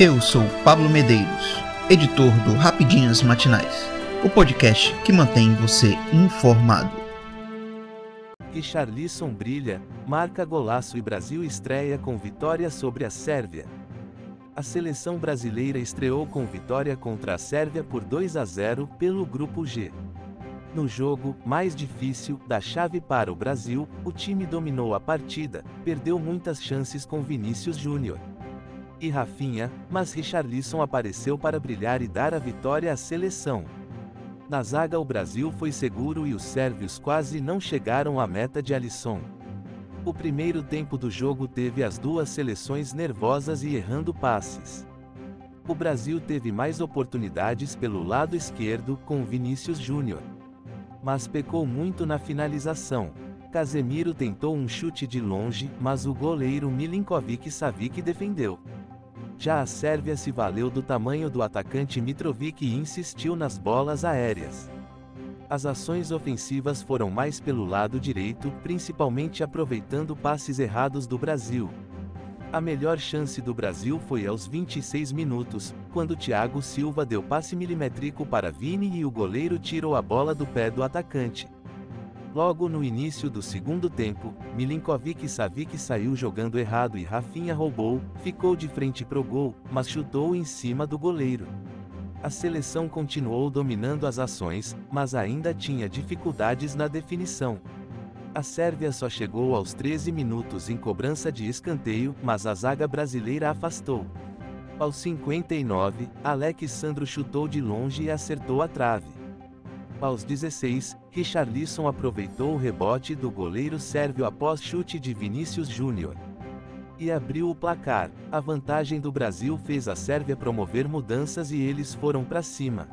Eu sou Pablo Medeiros, editor do Rapidinhas Matinais, o podcast que mantém você informado. Richarlison brilha, marca golaço e Brasil estreia com vitória sobre a Sérvia. A seleção brasileira estreou com vitória contra a Sérvia por 2 a 0 pelo Grupo G. No jogo mais difícil da chave para o Brasil, o time dominou a partida, perdeu muitas chances com Vinícius Júnior e Rafinha, mas Richarlison apareceu para brilhar e dar a vitória à seleção. Na zaga o Brasil foi seguro e os sérvios quase não chegaram à meta de Alisson. O primeiro tempo do jogo teve as duas seleções nervosas e errando passes. O Brasil teve mais oportunidades pelo lado esquerdo com Vinícius Júnior. Mas pecou muito na finalização. Casemiro tentou um chute de longe, mas o goleiro Milinkovic Savic defendeu. Já a Sérvia se valeu do tamanho do atacante Mitrovic e insistiu nas bolas aéreas. As ações ofensivas foram mais pelo lado direito, principalmente aproveitando passes errados do Brasil. A melhor chance do Brasil foi aos 26 minutos, quando Thiago Silva deu passe milimétrico para Vini e o goleiro tirou a bola do pé do atacante. Logo no início do segundo tempo, Milinkovic Savic saiu jogando errado e Rafinha roubou, ficou de frente pro gol, mas chutou em cima do goleiro. A seleção continuou dominando as ações, mas ainda tinha dificuldades na definição. A Sérvia só chegou aos 13 minutos em cobrança de escanteio, mas a zaga brasileira afastou. Aos 59, Alexandro chutou de longe e acertou a trave. Aos 16, Richarlison aproveitou o rebote do goleiro sérvio após chute de Vinícius Júnior. E abriu o placar. A vantagem do Brasil fez a Sérvia promover mudanças e eles foram para cima.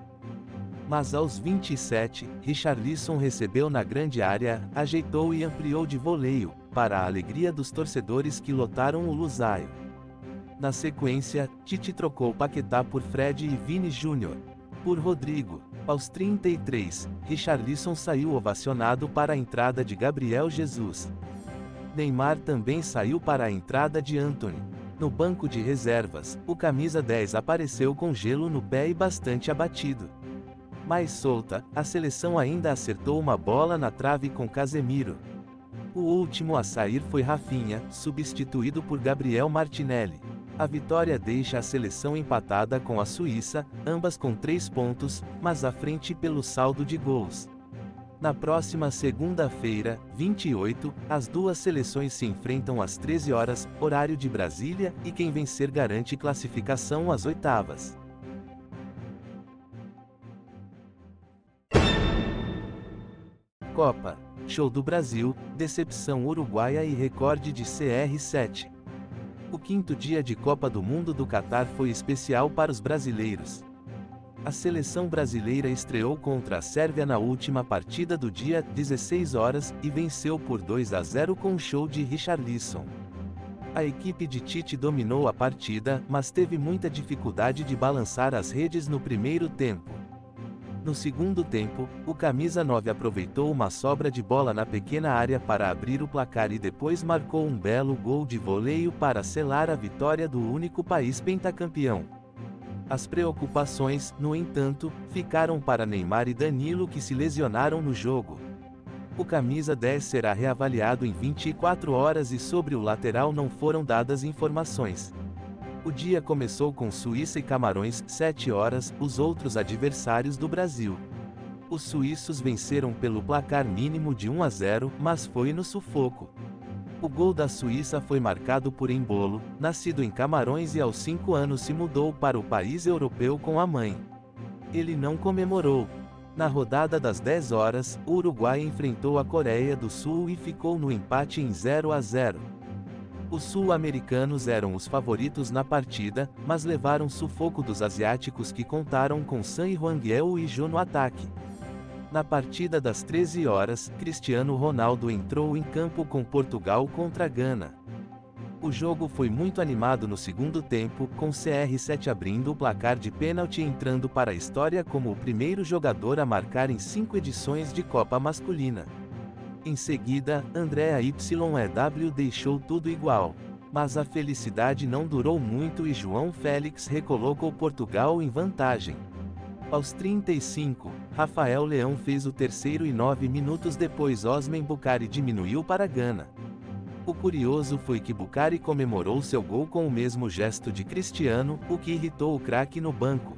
Mas aos 27, Richarlison recebeu na grande área, ajeitou e ampliou de voleio, para a alegria dos torcedores que lotaram o Lusaio. Na sequência, Tite trocou Paquetá por Fred e Vini Júnior. Por Rodrigo. Aos 33, Richarlison saiu ovacionado para a entrada de Gabriel Jesus. Neymar também saiu para a entrada de Anthony. No banco de reservas, o camisa 10 apareceu com gelo no pé e bastante abatido. Mais solta, a seleção ainda acertou uma bola na trave com Casemiro. O último a sair foi Rafinha, substituído por Gabriel Martinelli. A vitória deixa a seleção empatada com a Suíça, ambas com três pontos, mas à frente pelo saldo de gols. Na próxima segunda-feira, 28, as duas seleções se enfrentam às 13 horas, horário de Brasília, e quem vencer garante classificação às oitavas. Copa. Show do Brasil, decepção uruguaia e recorde de CR7. O quinto dia de Copa do Mundo do Catar foi especial para os brasileiros. A seleção brasileira estreou contra a Sérvia na última partida do dia, 16 horas, e venceu por 2 a 0 com um show de Richarlison. A equipe de Tite dominou a partida, mas teve muita dificuldade de balançar as redes no primeiro tempo. No segundo tempo, o camisa 9 aproveitou uma sobra de bola na pequena área para abrir o placar e depois marcou um belo gol de voleio para selar a vitória do único país pentacampeão. As preocupações, no entanto, ficaram para Neymar e Danilo que se lesionaram no jogo. O camisa 10 será reavaliado em 24 horas e sobre o lateral não foram dadas informações. O dia começou com Suíça e Camarões, 7 horas, os outros adversários do Brasil. Os suíços venceram pelo placar mínimo de 1 a 0, mas foi no sufoco. O gol da Suíça foi marcado por Embolo, nascido em Camarões e aos 5 anos se mudou para o país europeu com a mãe. Ele não comemorou. Na rodada das 10 horas, o Uruguai enfrentou a Coreia do Sul e ficou no empate em 0 a 0. Os sul-americanos eram os favoritos na partida, mas levaram sufoco dos asiáticos que contaram com San Huanguel e Jô no ataque. Na partida das 13 horas, Cristiano Ronaldo entrou em campo com Portugal contra Gana. O jogo foi muito animado no segundo tempo, com CR7 abrindo o placar de pênalti e entrando para a história como o primeiro jogador a marcar em cinco edições de Copa Masculina. Em seguida, Andrea YEW deixou tudo igual. Mas a felicidade não durou muito e João Félix recolocou Portugal em vantagem. Aos 35, Rafael Leão fez o terceiro e nove minutos depois Osman Bucari diminuiu para Gana. O curioso foi que Bucari comemorou seu gol com o mesmo gesto de Cristiano, o que irritou o craque no banco.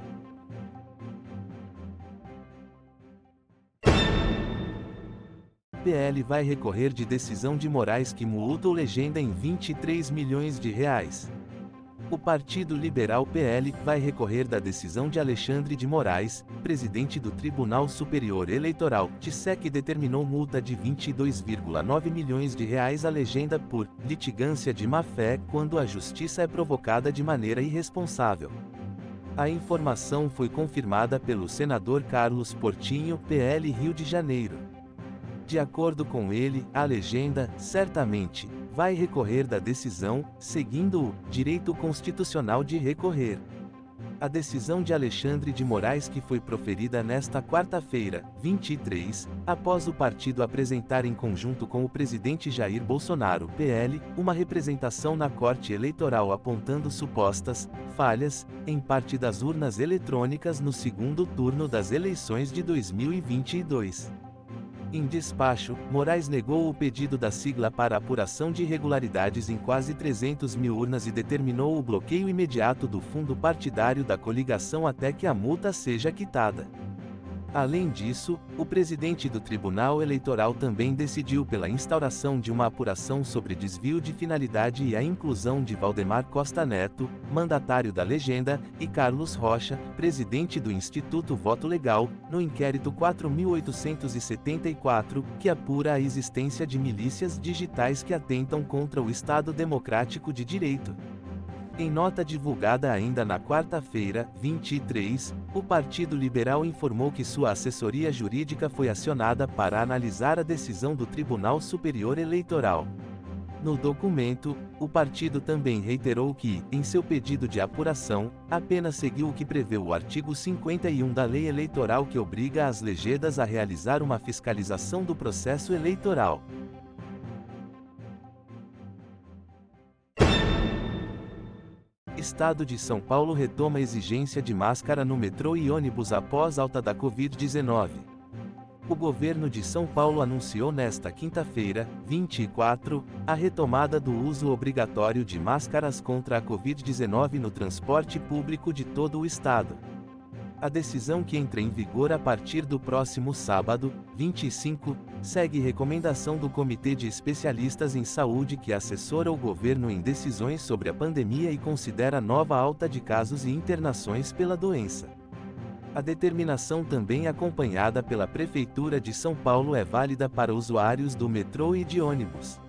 PL vai recorrer de decisão de Moraes que multa o legenda em 23 milhões de reais. O Partido Liberal PL vai recorrer da decisão de Alexandre de Moraes, presidente do Tribunal Superior Eleitoral, TSE que determinou multa de 22,9 milhões de reais à legenda por litigância de má-fé quando a justiça é provocada de maneira irresponsável. A informação foi confirmada pelo senador Carlos Portinho, PL Rio de Janeiro. De acordo com ele, a legenda, certamente, vai recorrer da decisão, seguindo o direito constitucional de recorrer. A decisão de Alexandre de Moraes que foi proferida nesta quarta-feira, 23, após o partido apresentar em conjunto com o presidente Jair Bolsonaro, PL, uma representação na Corte Eleitoral apontando supostas falhas em parte das urnas eletrônicas no segundo turno das eleições de 2022. Em despacho, Moraes negou o pedido da sigla para apuração de irregularidades em quase 300 mil urnas e determinou o bloqueio imediato do fundo partidário da coligação até que a multa seja quitada. Além disso, o presidente do Tribunal Eleitoral também decidiu pela instauração de uma apuração sobre desvio de finalidade e a inclusão de Valdemar Costa Neto, mandatário da legenda, e Carlos Rocha, presidente do Instituto Voto Legal, no inquérito 4874, que apura a existência de milícias digitais que atentam contra o Estado Democrático de Direito. Em nota divulgada ainda na quarta-feira, 23, o Partido Liberal informou que sua assessoria jurídica foi acionada para analisar a decisão do Tribunal Superior Eleitoral. No documento, o partido também reiterou que, em seu pedido de apuração, apenas seguiu o que prevê o artigo 51 da lei eleitoral que obriga as legendas a realizar uma fiscalização do processo eleitoral. Estado de São Paulo retoma exigência de máscara no metrô e ônibus após alta da Covid-19. O governo de São Paulo anunciou nesta quinta-feira, 24, a retomada do uso obrigatório de máscaras contra a Covid-19 no transporte público de todo o estado. A decisão que entra em vigor a partir do próximo sábado, 25, segue recomendação do Comitê de Especialistas em Saúde que assessora o governo em decisões sobre a pandemia e considera nova alta de casos e internações pela doença. A determinação também acompanhada pela Prefeitura de São Paulo é válida para usuários do metrô e de ônibus.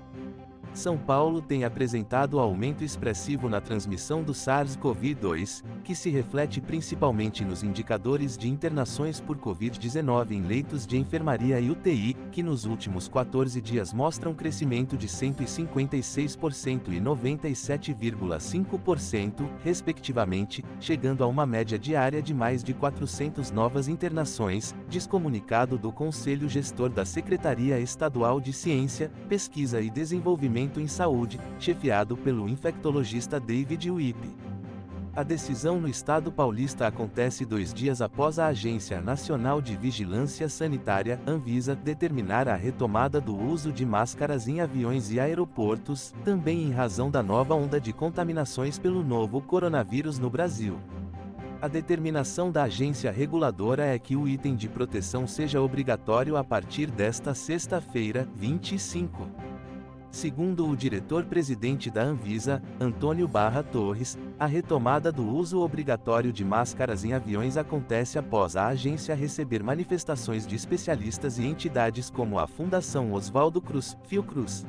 São Paulo tem apresentado aumento expressivo na transmissão do SARS-CoV-2, que se reflete principalmente nos indicadores de internações por Covid-19 em leitos de enfermaria e UTI, que nos últimos 14 dias mostram crescimento de 156% e 97,5%, respectivamente, chegando a uma média diária de mais de 400 novas internações, descomunicado do Conselho Gestor da Secretaria Estadual de Ciência, Pesquisa e Desenvolvimento em Saúde, chefiado pelo infectologista David Wippe. A decisão no estado paulista acontece dois dias após a Agência Nacional de Vigilância Sanitária, Anvisa, determinar a retomada do uso de máscaras em aviões e aeroportos, também em razão da nova onda de contaminações pelo novo coronavírus no Brasil. A determinação da agência reguladora é que o item de proteção seja obrigatório a partir desta sexta-feira, 25. Segundo o diretor-presidente da Anvisa, Antônio Barra Torres, a retomada do uso obrigatório de máscaras em aviões acontece após a agência receber manifestações de especialistas e entidades como a Fundação Oswaldo Cruz, Fiocruz.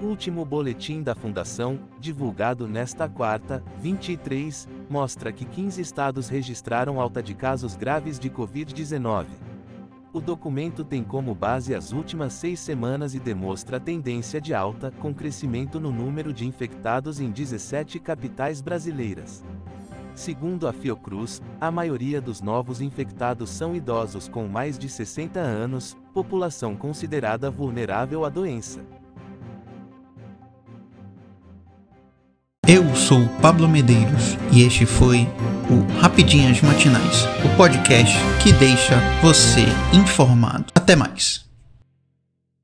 O último boletim da Fundação, divulgado nesta quarta, 23, mostra que 15 estados registraram alta de casos graves de Covid-19. O documento tem como base as últimas seis semanas e demonstra tendência de alta, com crescimento no número de infectados em 17 capitais brasileiras. Segundo a Fiocruz, a maioria dos novos infectados são idosos com mais de 60 anos, população considerada vulnerável à doença. Eu sou Pablo Medeiros e este foi o Rapidinhas Matinais, o podcast que deixa você informado. Até mais.